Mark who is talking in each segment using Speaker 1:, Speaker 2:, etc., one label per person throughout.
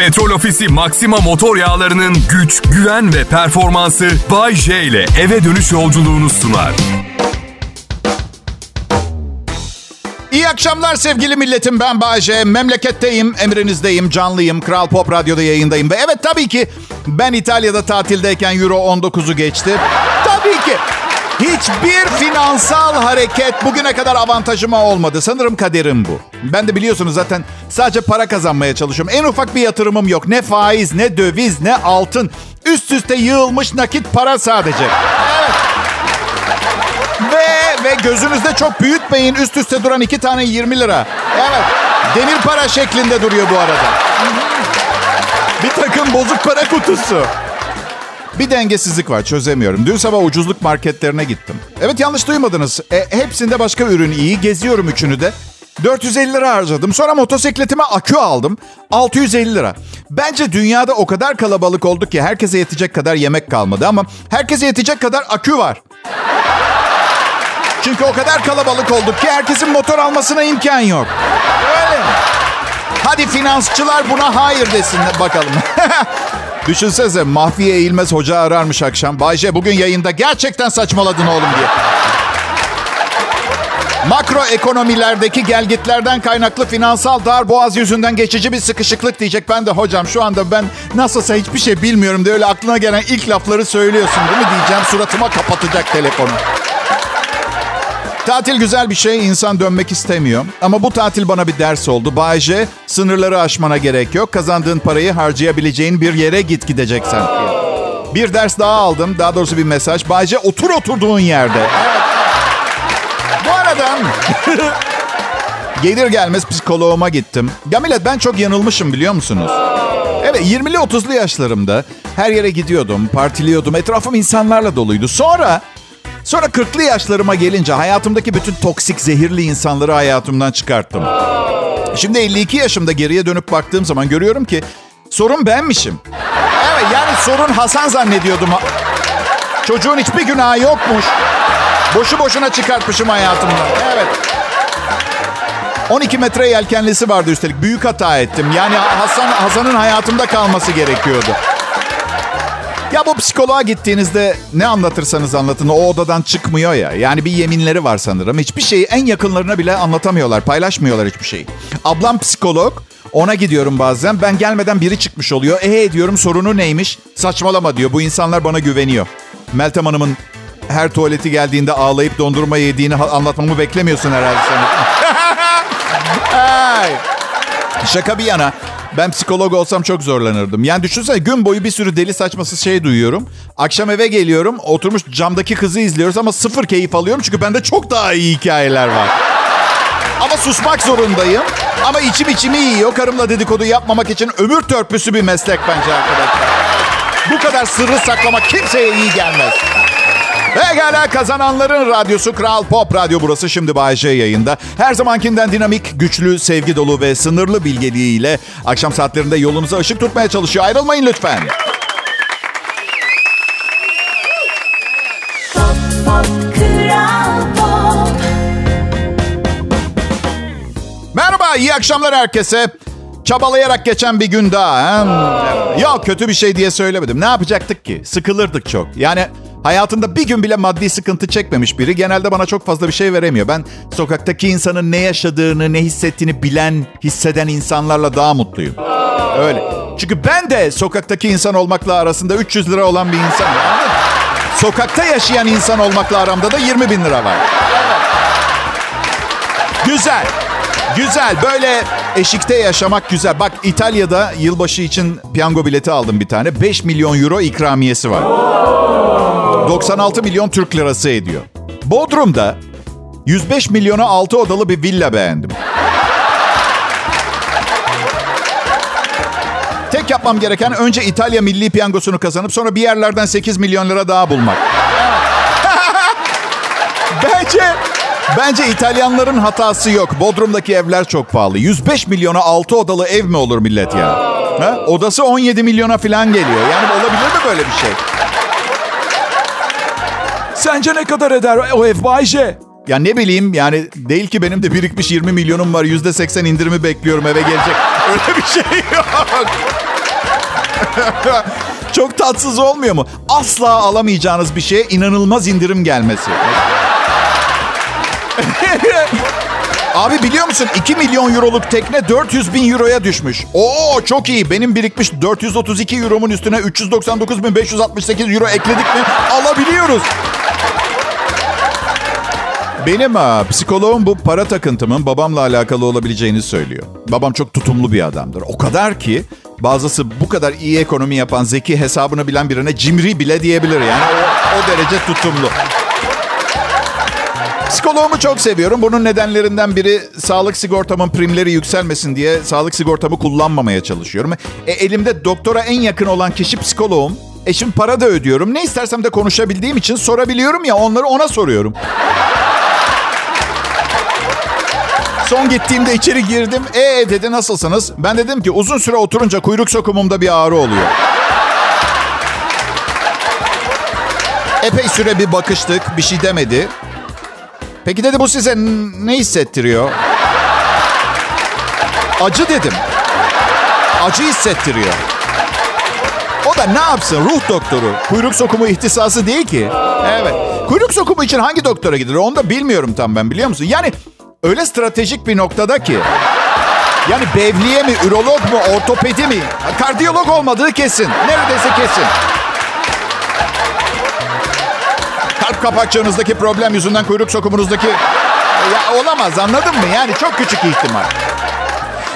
Speaker 1: Petrol Ofisi Maxima motor yağlarının güç, güven ve performansı Bay J ile eve dönüş yolculuğunu sunar.
Speaker 2: İyi akşamlar sevgili milletim ben Bayece. Memleketteyim, emrinizdeyim, canlıyım. Kral Pop Radyo'da yayındayım. Ve evet tabii ki ben İtalya'da tatildeyken Euro 19'u geçti. Tabii ki. Hiçbir finansal hareket bugüne kadar avantajıma olmadı. Sanırım kaderim bu. Ben de biliyorsunuz zaten sadece para kazanmaya çalışıyorum. En ufak bir yatırımım yok. Ne faiz, ne döviz, ne altın. Üst üste yığılmış nakit para sadece. Evet. Ve ve gözünüzde çok büyütmeyin üst üste duran iki tane 20 lira. Evet. Demir para şeklinde duruyor bu arada. Bir takım bozuk para kutusu. Bir dengesizlik var çözemiyorum. Dün sabah ucuzluk marketlerine gittim. Evet yanlış duymadınız. E, hepsinde başka ürün iyi. Geziyorum üçünü de. 450 lira harcadım. Sonra motosikletime akü aldım. 650 lira. Bence dünyada o kadar kalabalık olduk ki herkese yetecek kadar yemek kalmadı ama herkese yetecek kadar akü var. Çünkü o kadar kalabalık olduk ki herkesin motor almasına imkan yok. Öyle? Hadi finansçılar buna hayır desin bakalım. Düşünsenize Mahfiye Eğilmez hoca ararmış akşam. Bayce bugün yayında gerçekten saçmaladın oğlum diye. Makro ekonomilerdeki gelgitlerden kaynaklı finansal dar boğaz yüzünden geçici bir sıkışıklık diyecek. Ben de hocam şu anda ben nasılsa hiçbir şey bilmiyorum diye öyle aklına gelen ilk lafları söylüyorsun değil mi diyeceğim. Suratıma kapatacak telefonu. Tatil güzel bir şey. insan dönmek istemiyor. Ama bu tatil bana bir ders oldu. Bayce, sınırları aşmana gerek yok. Kazandığın parayı harcayabileceğin bir yere git gideceksen. Bir ders daha aldım. Daha doğrusu bir mesaj. Bayce otur oturduğun yerde. Bu arada gelir gelmez psikoloğuma gittim. Ya millet ben çok yanılmışım biliyor musunuz? Evet 20'li 30'lu yaşlarımda her yere gidiyordum, partiliyordum. Etrafım insanlarla doluydu. Sonra Sonra 40'lı yaşlarıma gelince hayatımdaki bütün toksik, zehirli insanları hayatımdan çıkarttım. Şimdi 52 yaşımda geriye dönüp baktığım zaman görüyorum ki sorun benmişim. Evet yani sorun Hasan zannediyordum. Çocuğun hiçbir günahı yokmuş. Boşu boşuna çıkartmışım hayatımdan. Evet. 12 metre yelkenlisi vardı üstelik. Büyük hata ettim. Yani Hasan Hasan'ın hayatımda kalması gerekiyordu. Ya bu psikoloğa gittiğinizde ne anlatırsanız anlatın o odadan çıkmıyor ya. Yani bir yeminleri var sanırım. Hiçbir şeyi en yakınlarına bile anlatamıyorlar. Paylaşmıyorlar hiçbir şeyi. Ablam psikolog. Ona gidiyorum bazen. Ben gelmeden biri çıkmış oluyor. E diyorum sorunu neymiş? Saçmalama diyor. Bu insanlar bana güveniyor. Meltem Hanım'ın her tuvaleti geldiğinde ağlayıp dondurma yediğini anlatmamı beklemiyorsun herhalde sen. Şaka bir yana. Ben psikolog olsam çok zorlanırdım. Yani düşünsene gün boyu bir sürü deli saçması şey duyuyorum. Akşam eve geliyorum oturmuş camdaki kızı izliyoruz ama sıfır keyif alıyorum. Çünkü bende çok daha iyi hikayeler var. Ama susmak zorundayım. Ama içim içimi yiyor. Karımla dedikodu yapmamak için ömür törpüsü bir meslek bence arkadaşlar. Bu kadar sırrı saklamak kimseye iyi gelmez. Pekala kazananların radyosu Kral Pop Radyo burası şimdi Bayece yayında. Her zamankinden dinamik, güçlü, sevgi dolu ve sınırlı bilgeliğiyle akşam saatlerinde yolunuza ışık tutmaya çalışıyor. Ayrılmayın lütfen. Merhaba, iyi akşamlar herkese. Çabalayarak geçen bir gün daha. He? Yok kötü bir şey diye söylemedim. Ne yapacaktık ki? Sıkılırdık çok. Yani Hayatında bir gün bile maddi sıkıntı çekmemiş biri genelde bana çok fazla bir şey veremiyor. Ben sokaktaki insanın ne yaşadığını, ne hissettiğini bilen, hisseden insanlarla daha mutluyum. Öyle. Çünkü ben de sokaktaki insan olmakla arasında 300 lira olan bir insanım. Sokakta yaşayan insan olmakla aramda da 20 bin lira var. Güzel. Güzel. Böyle eşikte yaşamak güzel. Bak İtalya'da yılbaşı için piyango bileti aldım bir tane. 5 milyon euro ikramiyesi var. 96 milyon Türk lirası ediyor. Bodrum'da 105 milyona 6 odalı bir villa beğendim. Tek yapmam gereken önce İtalya milli piyangosunu kazanıp sonra bir yerlerden 8 milyon lira daha bulmak. bence bence İtalyanların hatası yok. Bodrum'daki evler çok pahalı. 105 milyona 6 odalı ev mi olur millet ya? Ha? Odası 17 milyona falan geliyor. Yani olabilir mi böyle bir şey? Sence ne kadar eder o ev Bayce? Ya ne bileyim yani değil ki benim de birikmiş 20 milyonum var. Yüzde seksen indirimi bekliyorum eve gelecek. Öyle bir şey yok. Çok tatsız olmuyor mu? Asla alamayacağınız bir şeye inanılmaz indirim gelmesi. Abi biliyor musun 2 milyon euroluk tekne 400 bin euroya düşmüş. Oo çok iyi. Benim birikmiş 432 euromun üstüne 399.568 euro ekledik mi alabiliyoruz. Benim ha, psikoloğum bu para takıntımın babamla alakalı olabileceğini söylüyor. Babam çok tutumlu bir adamdır. O kadar ki bazısı bu kadar iyi ekonomi yapan, zeki hesabını bilen birine cimri bile diyebilir. Yani o, o derece tutumlu. Psikoloğumu çok seviyorum. Bunun nedenlerinden biri sağlık sigortamın primleri yükselmesin diye sağlık sigortamı kullanmamaya çalışıyorum. E, elimde doktora en yakın olan kişi psikoloğum. E şimdi para da ödüyorum. Ne istersem de konuşabildiğim için sorabiliyorum ya onları ona soruyorum. Son gittiğimde içeri girdim. E dedi nasılsınız? Ben dedim ki uzun süre oturunca kuyruk sokumumda bir ağrı oluyor. Epey süre bir bakıştık. Bir şey demedi. Peki dedi bu size ne hissettiriyor? Acı dedim. Acı hissettiriyor. O da ne yapsın? Ruh doktoru. Kuyruk sokumu ihtisası değil ki. Evet. Kuyruk sokumu için hangi doktora gidilir onu da bilmiyorum tam ben biliyor musun? Yani öyle stratejik bir noktada ki. Yani bevliye mi, ürolog mu, ortopedi mi? Kardiyolog olmadığı kesin. Neredeyse kesin. Kalp kapakçığınızdaki problem yüzünden kuyruk sokumunuzdaki... Ya olamaz anladın mı? Yani çok küçük ihtimal.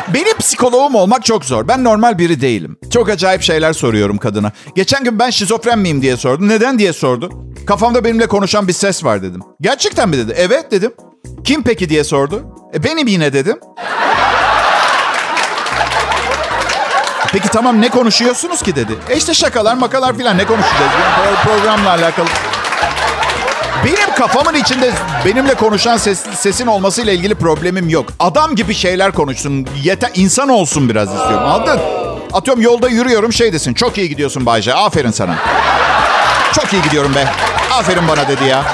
Speaker 2: Benim psikoloğum olmak çok zor. Ben normal biri değilim. Çok acayip şeyler soruyorum kadına. Geçen gün ben şizofren miyim diye sordu. Neden diye sordu. Kafamda benimle konuşan bir ses var dedim. Gerçekten mi dedi. Evet dedim. Kim peki diye sordu. E benim yine dedim. Peki tamam ne konuşuyorsunuz ki dedi. E işte şakalar makalar filan ne konuşacağız? Yani programla alakalı. Benim kafamın içinde benimle konuşan ses, sesin olmasıyla ilgili problemim yok. Adam gibi şeyler konuşsun. Yeter insan olsun biraz istiyorum. Anladın? Atıyorum yolda yürüyorum şey desin. Çok iyi gidiyorsun Bayce. Aferin sana. Çok iyi gidiyorum be. Aferin bana dedi ya.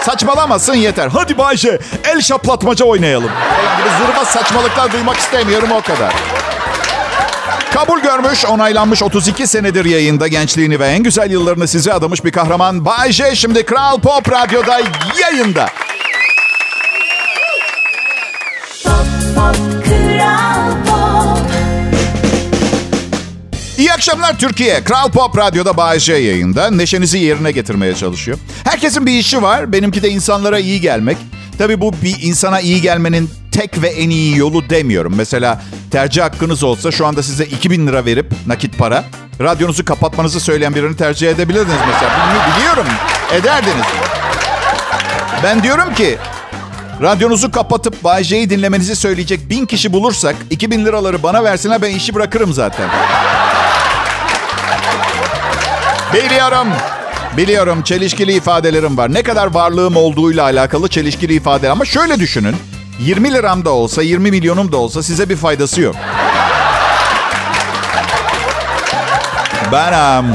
Speaker 2: Saçmalamasın yeter. Hadi Bayce el şaplatmaca oynayalım. Zırva saçmalıklar duymak istemiyorum o kadar. Kabul görmüş, onaylanmış 32 senedir yayında gençliğini ve en güzel yıllarını size adamış bir kahraman Bay J şimdi Kral Pop Radyo'da yayında. İyi akşamlar Türkiye. Kral Pop Radyo'da Bay J yayında. Neşenizi yerine getirmeye çalışıyor. Herkesin bir işi var. Benimki de insanlara iyi gelmek. Tabii bu bir insana iyi gelmenin tek ve en iyi yolu demiyorum. Mesela tercih hakkınız olsa şu anda size 2000 lira verip nakit para radyonuzu kapatmanızı söyleyen birini tercih edebilirdiniz mesela. Biliyorum ederdiniz. Ben diyorum ki radyonuzu kapatıp Bay dinlemenizi söyleyecek bin kişi bulursak 2000 liraları bana versinler ben işi bırakırım zaten. Biliyorum. Biliyorum çelişkili ifadelerim var. Ne kadar varlığım olduğuyla alakalı çelişkili ifade ama şöyle düşünün. 20 liram da olsa, 20 milyonum da olsa size bir faydası yok. Ben um,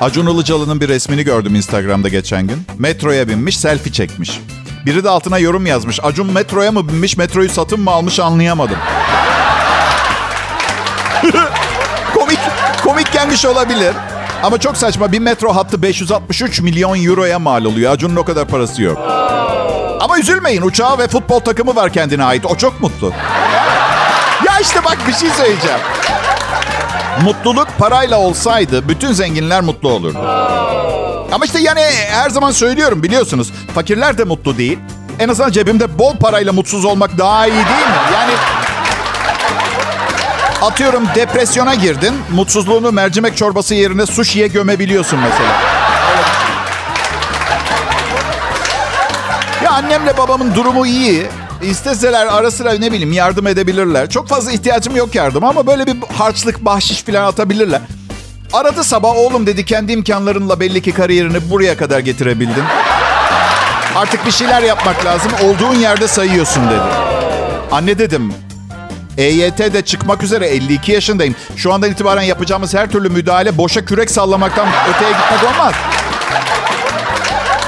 Speaker 2: Acun Ilıcalı'nın bir resmini gördüm Instagram'da geçen gün. Metroya binmiş, selfie çekmiş. Biri de altına yorum yazmış. Acun metroya mı binmiş, metroyu satın mı almış anlayamadım. komik, komik gelmiş olabilir. Ama çok saçma. Bir metro hattı 563 milyon euroya mal oluyor. Acun'un o kadar parası yok. Ama üzülmeyin. Uçağı ve futbol takımı var kendine ait. O çok mutlu. Ya işte bak bir şey söyleyeceğim. Mutluluk parayla olsaydı bütün zenginler mutlu olurdu. Ama işte yani her zaman söylüyorum biliyorsunuz. Fakirler de mutlu değil. En azından cebimde bol parayla mutsuz olmak daha iyi değil mi? Yani atıyorum depresyona girdin. Mutsuzluğunu mercimek çorbası yerine sushi'ye gömebiliyorsun mesela. Ya annemle babamın durumu iyi. İsteseler ara sıra ne bileyim yardım edebilirler. Çok fazla ihtiyacım yok yardım ama böyle bir harçlık bahşiş falan atabilirler. Aradı sabah oğlum dedi kendi imkanlarınla belli ki kariyerini buraya kadar getirebildin. Artık bir şeyler yapmak lazım. Olduğun yerde sayıyorsun dedi. Anne dedim. EYT'de çıkmak üzere 52 yaşındayım. Şu andan itibaren yapacağımız her türlü müdahale boşa kürek sallamaktan öteye gitmek olmaz.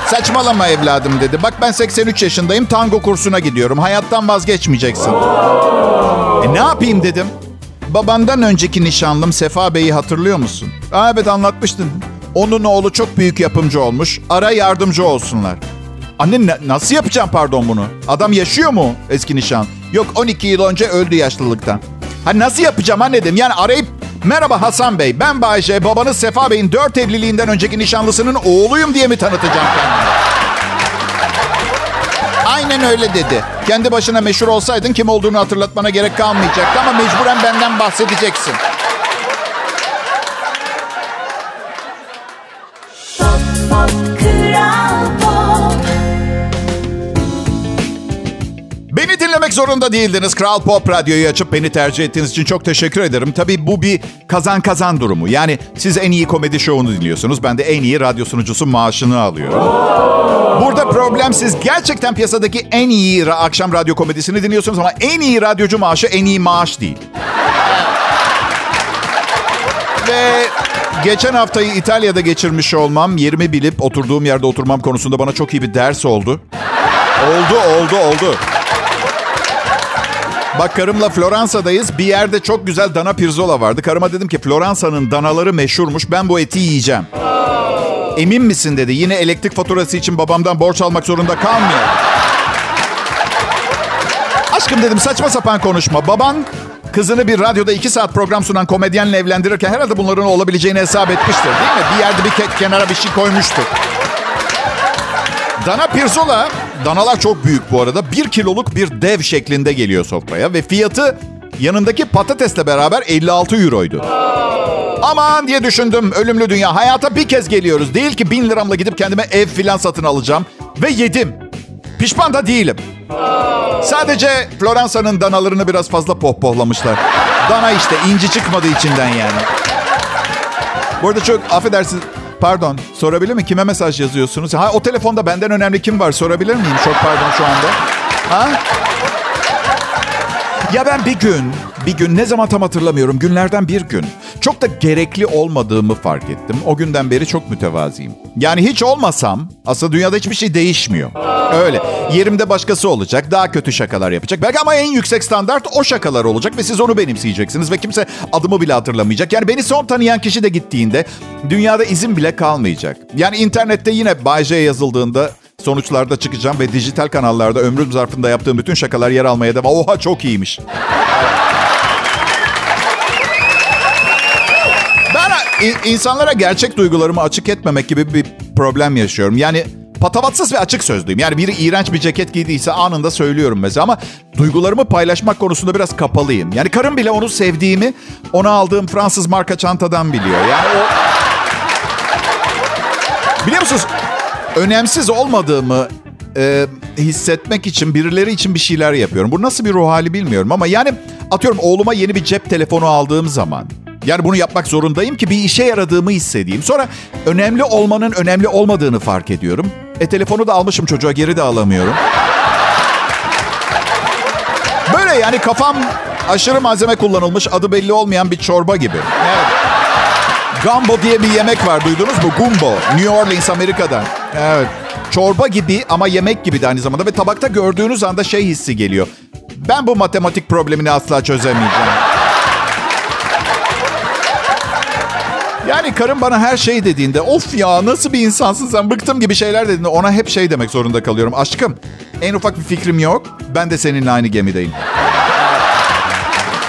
Speaker 2: Saçmalama evladım dedi. Bak ben 83 yaşındayım tango kursuna gidiyorum. Hayattan vazgeçmeyeceksin. E ne yapayım dedim. Babandan önceki nişanlım Sefa Bey'i hatırlıyor musun? Aa, evet anlatmıştın. Onun oğlu çok büyük yapımcı olmuş. Ara yardımcı olsunlar. Anne ne- nasıl yapacağım pardon bunu? Adam yaşıyor mu eski nişan? Yok 12 yıl önce öldü yaşlılıktan. Ha nasıl yapacağım anne dedim. Yani arayıp merhaba Hasan Bey ben Bayce babanız Sefa Bey'in 4 evliliğinden önceki nişanlısının oğluyum diye mi tanıtacağım kendimi? Aynen öyle dedi. Kendi başına meşhur olsaydın kim olduğunu hatırlatmana gerek kalmayacaktı ama mecburen benden bahsedeceksin. Dinlemek zorunda değildiniz. Kral Pop Radyo'yu açıp beni tercih ettiğiniz için çok teşekkür ederim. Tabii bu bir kazan kazan durumu. Yani siz en iyi komedi şovunu dinliyorsunuz. Ben de en iyi radyo sunucusu maaşını alıyorum. Burada problem siz gerçekten piyasadaki en iyi akşam radyo komedisini dinliyorsunuz ama en iyi radyocu maaşı en iyi maaş değil. Ve geçen haftayı İtalya'da geçirmiş olmam, yerimi bilip oturduğum yerde oturmam konusunda bana çok iyi bir ders oldu. Oldu, oldu, oldu. Bak karımla Floransa'dayız. Bir yerde çok güzel dana pirzola vardı. Karıma dedim ki Floransa'nın danaları meşhurmuş. Ben bu eti yiyeceğim. Emin misin dedi. Yine elektrik faturası için babamdan borç almak zorunda kalmıyor. Aşkım dedim saçma sapan konuşma. Baban kızını bir radyoda iki saat program sunan komedyenle evlendirirken herhalde bunların olabileceğini hesap etmiştir değil mi? Bir yerde bir ke- kenara bir şey koymuştur. Dana pirzola, danalar çok büyük bu arada. Bir kiloluk bir dev şeklinde geliyor sofraya ve fiyatı yanındaki patatesle beraber 56 euroydu. Aman diye düşündüm ölümlü dünya. Hayata bir kez geliyoruz. Değil ki bin liramla gidip kendime ev filan satın alacağım. Ve yedim. Pişman da değilim. Sadece Floransa'nın danalarını biraz fazla pohpohlamışlar. Dana işte inci çıkmadı içinden yani. Bu arada çok affedersiniz. Pardon sorabilir mi? Kime mesaj yazıyorsunuz? Ha o telefonda benden önemli kim var sorabilir miyim? Çok pardon şu anda. Ha? Ya ben bir gün, bir gün ne zaman tam hatırlamıyorum. Günlerden bir gün. Çok da gerekli olmadığımı fark ettim. O günden beri çok mütevaziyim. Yani hiç olmasam aslında dünyada hiçbir şey değişmiyor. Öyle. Yerimde başkası olacak. Daha kötü şakalar yapacak. Belki ama en yüksek standart o şakalar olacak ve siz onu benimseyeceksiniz ve kimse adımı bile hatırlamayacak. Yani beni son tanıyan kişi de gittiğinde dünyada izin bile kalmayacak. Yani internette yine Bay J yazıldığında sonuçlarda çıkacağım ve dijital kanallarda ömrüm zarfında yaptığım bütün şakalar yer almaya devam. Oha çok iyiymiş. Ben i- insanlara gerçek duygularımı açık etmemek gibi bir problem yaşıyorum. Yani patavatsız ve açık sözlüyüm. Yani biri iğrenç bir ceket giydiyse anında söylüyorum mesela ama duygularımı paylaşmak konusunda biraz kapalıyım. Yani karım bile onu sevdiğimi ona aldığım Fransız marka çantadan biliyor. Yani o... Biliyor musunuz? Önemsiz olmadığımı e, hissetmek için birileri için bir şeyler yapıyorum. Bu nasıl bir ruh hali bilmiyorum ama yani atıyorum oğluma yeni bir cep telefonu aldığım zaman yani bunu yapmak zorundayım ki bir işe yaradığımı hissedeyim. Sonra önemli olmanın önemli olmadığını fark ediyorum. E telefonu da almışım çocuğa geri de alamıyorum. Böyle yani kafam aşırı malzeme kullanılmış adı belli olmayan bir çorba gibi. Evet. Gumbo diye bir yemek var duydunuz mu? Gumbo. New Orleans Amerika'dan. Evet. Çorba gibi ama yemek gibi de aynı zamanda. Ve tabakta gördüğünüz anda şey hissi geliyor. Ben bu matematik problemini asla çözemeyeceğim. Yani karım bana her şey dediğinde of ya nasıl bir insansın sen bıktım gibi şeyler dediğinde ona hep şey demek zorunda kalıyorum. Aşkım en ufak bir fikrim yok. Ben de seninle aynı gemideyim.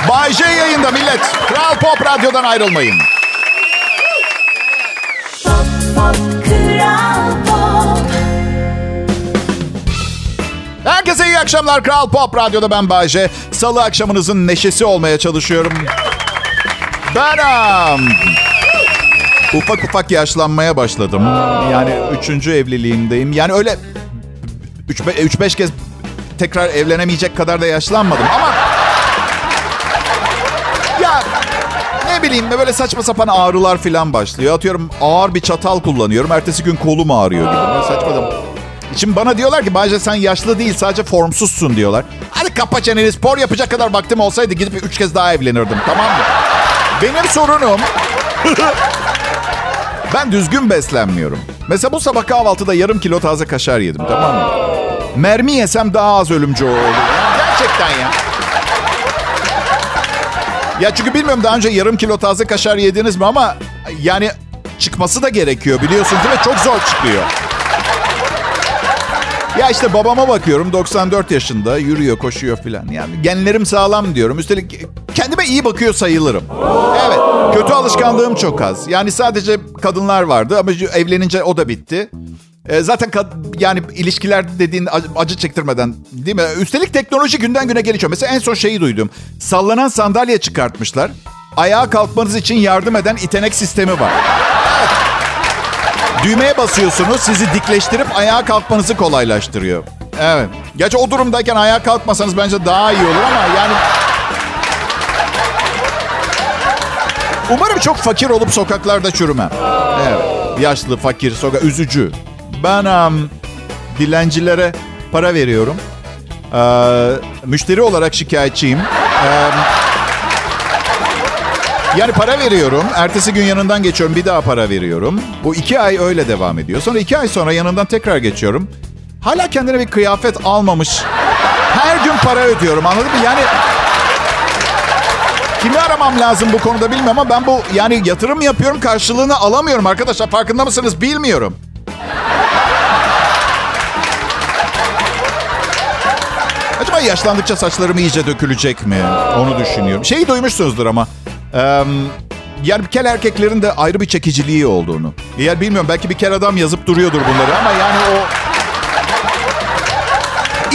Speaker 2: Bay J yayında millet. Kral Pop Radyo'dan ayrılmayın.
Speaker 3: Pop Pop Kral Pop
Speaker 2: Herkese iyi akşamlar. Kral Pop Radyo'da ben Bayce. Salı akşamınızın neşesi olmaya çalışıyorum. Benim. Ufak ufak yaşlanmaya başladım. Yani üçüncü evliliğimdeyim. Yani öyle 3-5 kez tekrar evlenemeyecek kadar da yaşlanmadım ama... Ya ne bileyim böyle saçma sapan ağrılar falan başlıyor. Atıyorum ağır bir çatal kullanıyorum. Ertesi gün kolum ağrıyor gibi. Böyle saçma sapan. Şimdi bana diyorlar ki Bayce sen yaşlı değil sadece formsuzsun diyorlar. Hadi kapa çeneni spor yapacak kadar vaktim olsaydı gidip üç kez daha evlenirdim tamam mı? Benim sorunum ben düzgün beslenmiyorum. Mesela bu sabah kahvaltıda yarım kilo taze kaşar yedim tamam mı? Mermi yesem daha az ölümcü olurdu. Gerçekten ya. Ya çünkü bilmiyorum daha önce yarım kilo taze kaşar yediniz mi ama yani çıkması da gerekiyor biliyorsunuz ve çok zor çıkıyor. Ya işte babama bakıyorum 94 yaşında yürüyor koşuyor filan. Yani genlerim sağlam diyorum. Üstelik kendime iyi bakıyor sayılırım. Evet kötü alışkanlığım çok az. Yani sadece kadınlar vardı ama evlenince o da bitti. E, zaten kad- yani ilişkiler dediğin acı, çektirmeden değil mi? Üstelik teknoloji günden güne gelişiyor. Mesela en son şeyi duydum. Sallanan sandalye çıkartmışlar. Ayağa kalkmanız için yardım eden itenek sistemi var. Düğmeye basıyorsunuz sizi dikleştirip ayağa kalkmanızı kolaylaştırıyor. Evet. Gerçi o durumdayken ayağa kalkmasanız bence daha iyi olur ama yani... Umarım çok fakir olup sokaklarda çürümem. Evet. Yaşlı, fakir, sokak... Üzücü. Ben um, dilencilere para veriyorum. Ee, müşteri olarak şikayetçiyim. Ee, yani para veriyorum. Ertesi gün yanından geçiyorum. Bir daha para veriyorum. Bu iki ay öyle devam ediyor. Sonra iki ay sonra yanından tekrar geçiyorum. Hala kendine bir kıyafet almamış. Her gün para ödüyorum anladın mı? Yani kimi aramam lazım bu konuda bilmiyorum ama ben bu yani yatırım yapıyorum karşılığını alamıyorum arkadaşlar. Farkında mısınız bilmiyorum. Acaba yaşlandıkça saçlarım iyice dökülecek mi? Onu düşünüyorum. Şeyi duymuşsunuzdur ama. Eee yani kel erkeklerin de ayrı bir çekiciliği olduğunu. Eğer bilmiyorum belki bir kel adam yazıp duruyordur bunları ama yani o...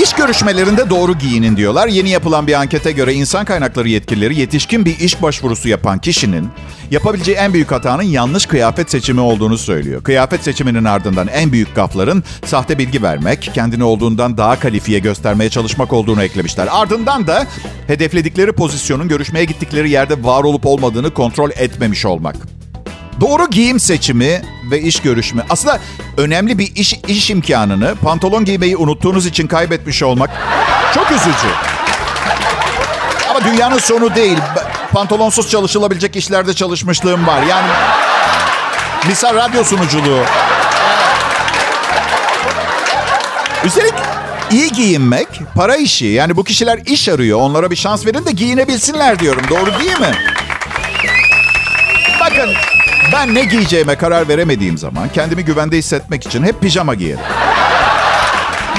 Speaker 2: İş görüşmelerinde doğru giyinin diyorlar. Yeni yapılan bir ankete göre insan kaynakları yetkilileri yetişkin bir iş başvurusu yapan kişinin yapabileceği en büyük hatanın yanlış kıyafet seçimi olduğunu söylüyor. Kıyafet seçiminin ardından en büyük gafların sahte bilgi vermek, kendini olduğundan daha kalifiye göstermeye çalışmak olduğunu eklemişler. Ardından da hedefledikleri pozisyonun görüşmeye gittikleri yerde var olup olmadığını kontrol etmemiş olmak. Doğru giyim seçimi ve iş görüşme. Aslında önemli bir iş iş imkanını pantolon giymeyi unuttuğunuz için kaybetmiş olmak çok üzücü. Ama dünyanın sonu değil. Pantolonsuz çalışılabilecek işlerde çalışmışlığım var. Yani misal radyo sunuculuğu. Üstelik iyi giyinmek para işi. Yani bu kişiler iş arıyor. Onlara bir şans verin de giyinebilsinler diyorum. Doğru değil mi? Bakın ben ne giyeceğime karar veremediğim zaman kendimi güvende hissetmek için hep pijama giyerim.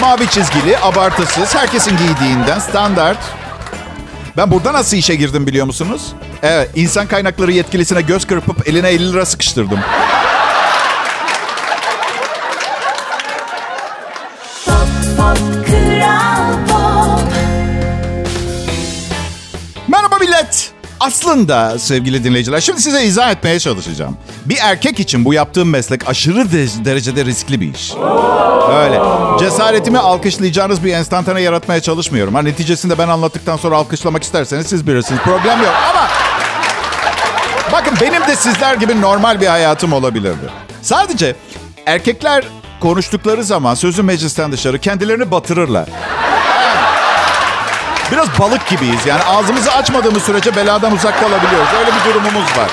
Speaker 2: Mavi çizgili, abartısız, herkesin giydiğinden standart. Ben burada nasıl işe girdim biliyor musunuz? Evet, insan kaynakları yetkilisine göz kırpıp eline 50 lira sıkıştırdım. Aslında sevgili dinleyiciler şimdi size izah etmeye çalışacağım. Bir erkek için bu yaptığım meslek aşırı de- derecede riskli bir iş. Öyle. Cesaretimi alkışlayacağınız bir enstantane yaratmaya çalışmıyorum. Ha, neticesinde ben anlattıktan sonra alkışlamak isterseniz siz bilirsiniz. Problem yok ama... Bakın benim de sizler gibi normal bir hayatım olabilirdi. Sadece erkekler konuştukları zaman sözü meclisten dışarı kendilerini batırırlar. Biraz balık gibiyiz. Yani ağzımızı açmadığımız sürece beladan uzak kalabiliyoruz. Öyle bir durumumuz var.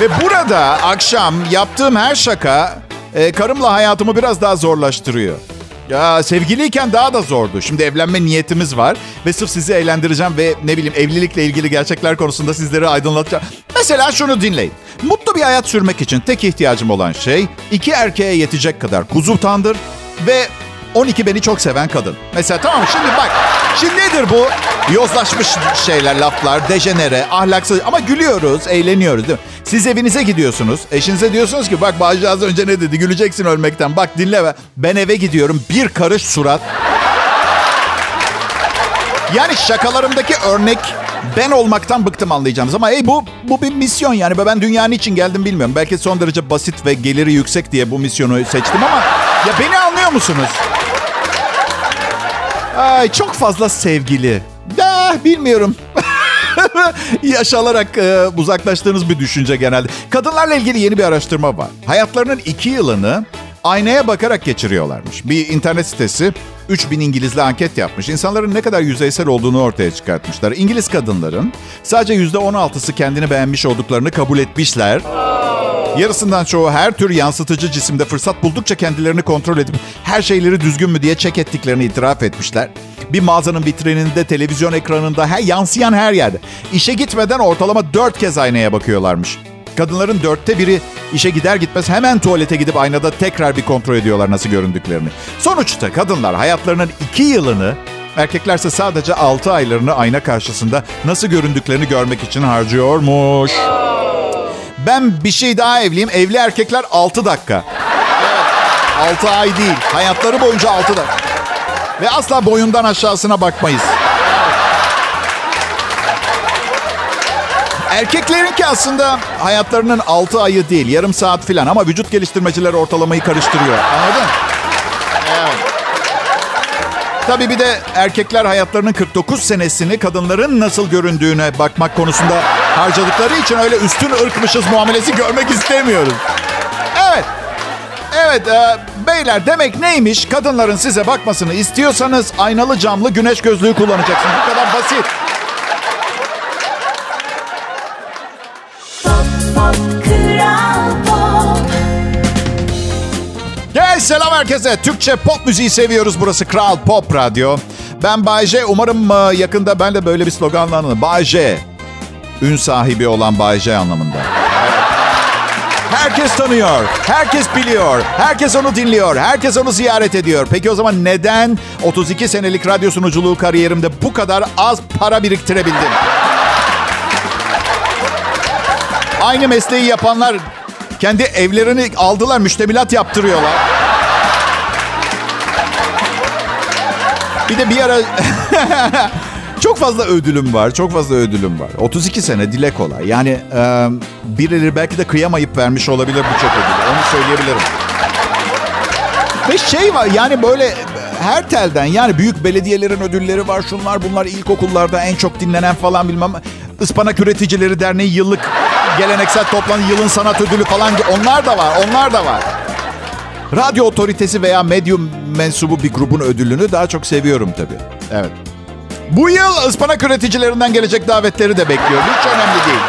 Speaker 2: Ve burada akşam yaptığım her şaka e, karımla hayatımı biraz daha zorlaştırıyor. Ya sevgiliyken daha da zordu. Şimdi evlenme niyetimiz var ve sırf sizi eğlendireceğim ve ne bileyim evlilikle ilgili gerçekler konusunda sizleri aydınlatacağım. Mesela şunu dinleyin. Mutlu bir hayat sürmek için tek ihtiyacım olan şey iki erkeğe yetecek kadar kuzu tandır ve 12 beni çok seven kadın. Mesela tamam şimdi bak. Şimdi nedir bu? Yozlaşmış şeyler, laflar, dejenere, ahlaksız. Ama gülüyoruz, eğleniyoruz değil mi? Siz evinize gidiyorsunuz. Eşinize diyorsunuz ki bak Bağcı az önce ne dedi? Güleceksin ölmekten. Bak dinle. be. Ben eve gidiyorum. Bir karış surat. Yani şakalarımdaki örnek ben olmaktan bıktım anlayacağınız. Ama hey bu, bu bir misyon yani. Ben dünyanın için geldim bilmiyorum. Belki son derece basit ve geliri yüksek diye bu misyonu seçtim ama... Ya beni anlıyor musunuz? Ay, çok fazla sevgili. Ya, bilmiyorum. Yaş alarak e, uzaklaştığınız bir düşünce genelde. Kadınlarla ilgili yeni bir araştırma var. Hayatlarının iki yılını aynaya bakarak geçiriyorlarmış. Bir internet sitesi 3000 İngilizle anket yapmış. İnsanların ne kadar yüzeysel olduğunu ortaya çıkartmışlar. İngiliz kadınların sadece %16'sı kendini beğenmiş olduklarını kabul etmişler. Yarısından çoğu her tür yansıtıcı cisimde fırsat buldukça kendilerini kontrol edip her şeyleri düzgün mü diye çek ettiklerini itiraf etmişler. Bir mağazanın vitrininde, televizyon ekranında, her, yansıyan her yerde. İşe gitmeden ortalama dört kez aynaya bakıyorlarmış. Kadınların dörtte biri işe gider gitmez hemen tuvalete gidip aynada tekrar bir kontrol ediyorlar nasıl göründüklerini. Sonuçta kadınlar hayatlarının iki yılını Erkeklerse sadece 6 aylarını ayna karşısında nasıl göründüklerini görmek için harcıyormuş. Ben bir şey daha evliyim. Evli erkekler 6 dakika. Evet, 6 ay değil. Hayatları boyunca 6 dakika. Ve asla boyundan aşağısına bakmayız. Erkeklerinki aslında hayatlarının 6 ayı değil, yarım saat filan ama vücut geliştirmeciler ortalamayı karıştırıyor. Anladın? Tabii bir de erkekler hayatlarının 49 senesini kadınların nasıl göründüğüne bakmak konusunda harcadıkları için öyle üstün ırkmışız muamelesi görmek istemiyoruz. Evet. Evet e, beyler demek neymiş? Kadınların size bakmasını istiyorsanız aynalı camlı güneş gözlüğü kullanacaksınız. Bu kadar basit.
Speaker 3: Pop, pop, kral pop.
Speaker 2: Gel selam herkese. Türkçe pop müziği seviyoruz. Burası Kral Pop Radyo. Ben Bay J. Umarım e, yakında ben de böyle bir sloganla anılırım. Bay J. Ün sahibi olan Bay J anlamında. Herkes tanıyor, herkes biliyor, herkes onu dinliyor, herkes onu ziyaret ediyor. Peki o zaman neden 32 senelik radyo sunuculuğu kariyerimde bu kadar az para biriktirebildim? Aynı mesleği yapanlar kendi evlerini aldılar, müştemilat yaptırıyorlar. Bir de bir ara çok fazla ödülüm var. Çok fazla ödülüm var. 32 sene dile kolay. Yani e, birileri belki de kıyamayıp vermiş olabilir bu çok ödülü. Onu söyleyebilirim. Ve şey var yani böyle her telden yani büyük belediyelerin ödülleri var. Şunlar bunlar ilkokullarda en çok dinlenen falan bilmem. Ispanak Üreticileri Derneği yıllık geleneksel toplanı yılın sanat ödülü falan. Onlar da var. Onlar da var. Radyo otoritesi veya medyum mensubu bir grubun ödülünü daha çok seviyorum tabii. Evet. Bu yıl ıspanak üreticilerinden gelecek davetleri de bekliyorum. Hiç önemli değil.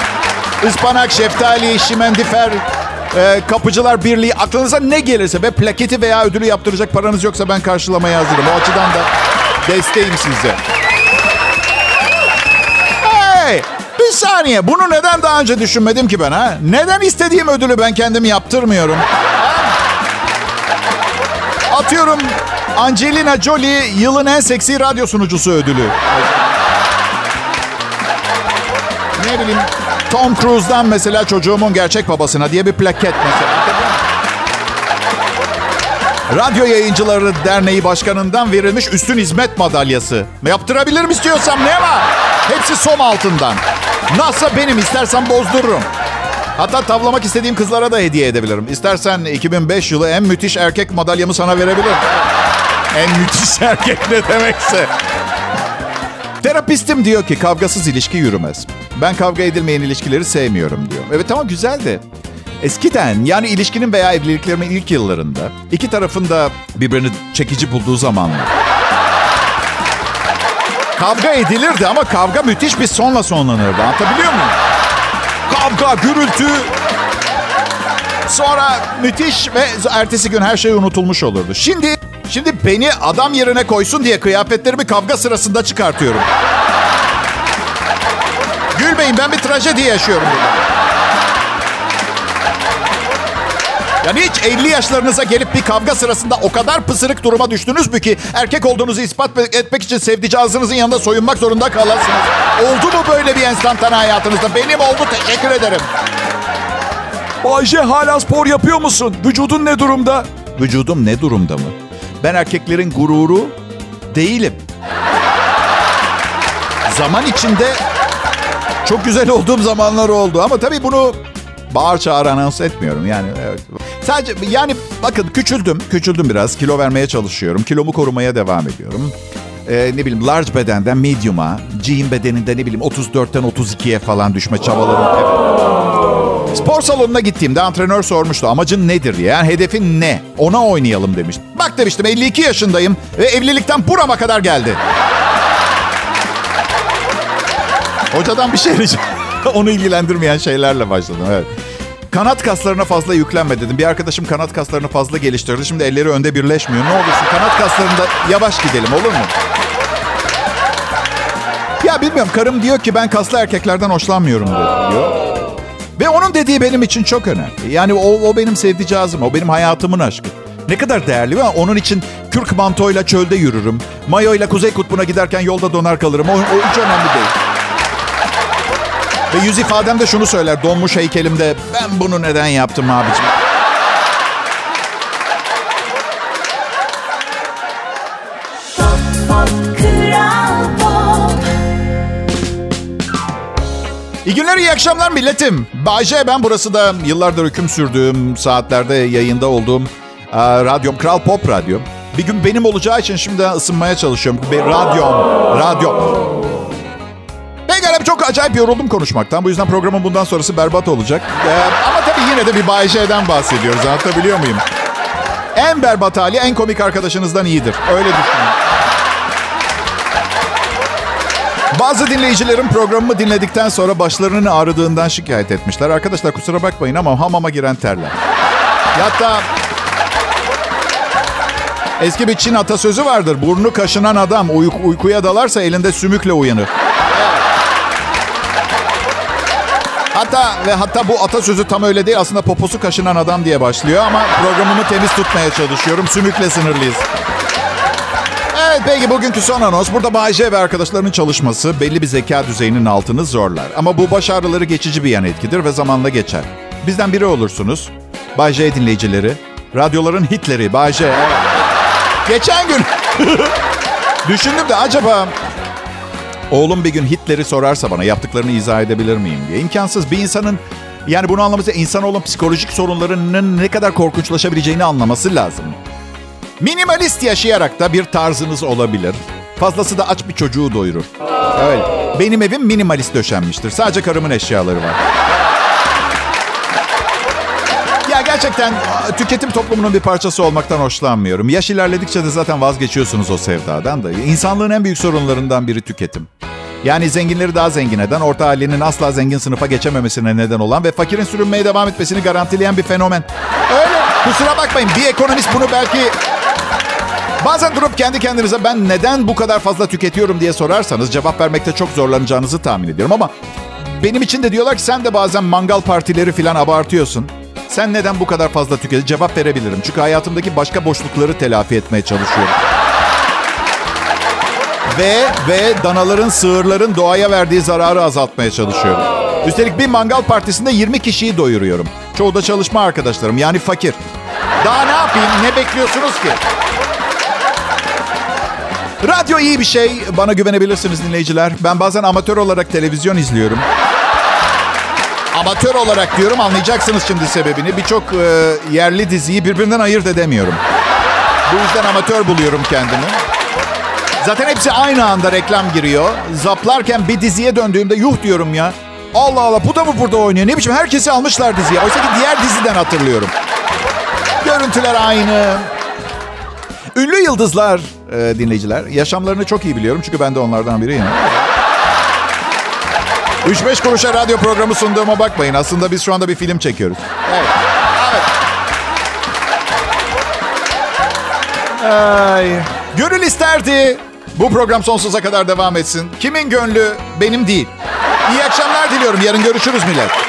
Speaker 2: Ispanak, şeftali, şimendifer, e, kapıcılar birliği aklınıza ne gelirse ve plaketi veya ödülü yaptıracak paranız yoksa ben karşılamaya hazırım. O açıdan da desteğim size. Hey! Bir saniye. Bunu neden daha önce düşünmedim ki ben ha? Neden istediğim ödülü ben kendim yaptırmıyorum? Atıyorum Angelina Jolie yılın en seksi radyo sunucusu ödülü. Ne bileyim Tom Cruise'dan mesela çocuğumun gerçek babasına diye bir plaket mesela. Radyo Yayıncıları Derneği Başkanı'ndan verilmiş üstün hizmet madalyası. Yaptırabilirim istiyorsam ne var? Hepsi som altından. Nasıl benim istersen bozdururum. Hatta tavlamak istediğim kızlara da hediye edebilirim. İstersen 2005 yılı en müthiş erkek madalyamı sana verebilirim. En müthiş erkek ne demekse. Terapistim diyor ki kavgasız ilişki yürümez. Ben kavga edilmeyen ilişkileri sevmiyorum diyor. Evet ama güzel de. Eskiden yani ilişkinin veya evliliklerimin ilk yıllarında iki tarafında birbirini çekici bulduğu zamanlar. Kavga edilirdi ama kavga müthiş bir sonla sonlanırdı. Anlatabiliyor muyum? Kavga, gürültü. Sonra müthiş ve ertesi gün her şey unutulmuş olurdu. Şimdi şimdi beni adam yerine koysun diye kıyafetlerimi kavga sırasında çıkartıyorum. Gülmeyin ben bir trajedi yaşıyorum burada. Yani hiç 50 yaşlarınıza gelip bir kavga sırasında o kadar pısırık duruma düştünüz mü ki erkek olduğunuzu ispat etmek için sevdicazınızın yanında soyunmak zorunda kalasınız. Oldu mu böyle bir enstantane hayatınızda? Benim oldu teşekkür ederim.
Speaker 1: Bayce hala spor yapıyor musun? Vücudun ne durumda?
Speaker 2: Vücudum ne durumda mı? Ben erkeklerin gururu değilim. Zaman içinde çok güzel olduğum zamanlar oldu ama tabii bunu bağır çağır anons etmiyorum yani. Evet. Sadece yani bakın küçüldüm, küçüldüm biraz. Kilo vermeye çalışıyorum. Kilomu korumaya devam ediyorum. Ee, ne bileyim large bedenden medium'a, jean bedeninde ne bileyim 34'ten 32'ye falan düşme çabalarım. Evet. Spor salonuna gittiğimde antrenör sormuştu amacın nedir diye. Yani hedefin ne? Ona oynayalım demiş. Bak demiştim 52 yaşındayım ve evlilikten burama kadar geldi. Hocadan bir şey rica Onu ilgilendirmeyen şeylerle başladım. Evet. Kanat kaslarına fazla yüklenme dedim. Bir arkadaşım kanat kaslarını fazla geliştirdi. Şimdi elleri önde birleşmiyor. Ne olursun kanat kaslarında yavaş gidelim olur mu? Ya bilmiyorum karım diyor ki ben kaslı erkeklerden hoşlanmıyorum diyor. Onun dediği benim için çok önemli. Yani o, o benim sevdiceğizim, o benim hayatımın aşkı. Ne kadar değerli ve onun için kürk mantoyla çölde yürürüm. Mayoyla Kuzey Kutbu'na giderken yolda donar kalırım. O, o hiç önemli değil. Ve yüz ifadem de şunu söyler donmuş heykelimde. Ben bunu neden yaptım abicim? Akşamlar milletim. Bayce ben burası da yıllardır hüküm sürdüğüm, saatlerde yayında olduğum e, radyom, Kral Pop Radyo. Bir gün benim olacağı için şimdi ısınmaya çalışıyorum. Bir radyom, radyo. Pekala çok acayip yoruldum konuşmaktan. Bu yüzden programın bundan sonrası berbat olacak. E, ama tabii yine de bir Bayce'den bahsediyoruz. Anlatabiliyor muyum? En berbat hali en komik arkadaşınızdan iyidir. Öyle düşünün. Bazı dinleyicilerin programımı dinledikten sonra başlarının ağrıdığından şikayet etmişler. Arkadaşlar kusura bakmayın ama hamama giren terler. Hatta eski bir Çin atasözü vardır. Burnu kaşınan adam uyku, uykuya dalarsa elinde sümükle uyanır. Hatta ve hatta bu atasözü tam öyle değil. Aslında poposu kaşınan adam diye başlıyor ama programımı temiz tutmaya çalışıyorum. Sümükle sınırlıyız. Evet peki bugünkü son anons. Burada Bayce ve arkadaşlarının çalışması belli bir zeka düzeyinin altını zorlar. Ama bu baş ağrıları geçici bir yan etkidir ve zamanla geçer. Bizden biri olursunuz. Bayce dinleyicileri. Radyoların hitleri Bayce. Geçen gün düşündüm de acaba oğlum bir gün hitleri sorarsa bana yaptıklarını izah edebilir miyim diye. İmkansız bir insanın yani bunu anlaması insanoğlunun psikolojik sorunlarının ne kadar korkunçlaşabileceğini anlaması lazım. Minimalist yaşayarak da bir tarzınız olabilir. Fazlası da aç bir çocuğu doyurur. Evet. Benim evim minimalist döşenmiştir. Sadece karımın eşyaları var. Ya gerçekten tüketim toplumunun bir parçası olmaktan hoşlanmıyorum. Yaş ilerledikçe de zaten vazgeçiyorsunuz o sevdadan da. İnsanlığın en büyük sorunlarından biri tüketim. Yani zenginleri daha zengin eden, orta halinin asla zengin sınıfa geçememesine neden olan ve fakirin sürünmeye devam etmesini garantileyen bir fenomen. Öyle. Kusura bakmayın bir ekonomist bunu belki Bazen durup kendi kendinize ben neden bu kadar fazla tüketiyorum diye sorarsanız cevap vermekte çok zorlanacağınızı tahmin ediyorum ama benim için de diyorlar ki sen de bazen mangal partileri falan abartıyorsun. Sen neden bu kadar fazla tüketiyorsun? Cevap verebilirim. Çünkü hayatımdaki başka boşlukları telafi etmeye çalışıyorum. ve ve danaların, sığırların doğaya verdiği zararı azaltmaya çalışıyorum. Üstelik bir mangal partisinde 20 kişiyi doyuruyorum. Çoğu da çalışma arkadaşlarım yani fakir. Daha ne yapayım? Ne bekliyorsunuz ki? Radyo iyi bir şey. Bana güvenebilirsiniz dinleyiciler. Ben bazen amatör olarak televizyon izliyorum. Amatör olarak diyorum anlayacaksınız şimdi sebebini. Birçok e, yerli diziyi birbirinden ayırt edemiyorum. Bu yüzden amatör buluyorum kendimi. Zaten hepsi aynı anda reklam giriyor. Zaplarken bir diziye döndüğümde yuh diyorum ya. Allah Allah bu da mı burada oynuyor? Ne biçim herkesi almışlar diziye. Oysa ki diğer diziden hatırlıyorum. Görüntüler aynı. Ünlü yıldızlar e, dinleyiciler. Yaşamlarını çok iyi biliyorum çünkü ben de onlardan biriyim. 3-5 kuruşa radyo programı sunduğuma bakmayın. Aslında biz şu anda bir film çekiyoruz. Evet. evet. Ay. Gönül isterdi. Bu program sonsuza kadar devam etsin. Kimin gönlü benim değil. İyi akşamlar diliyorum. Yarın görüşürüz millet.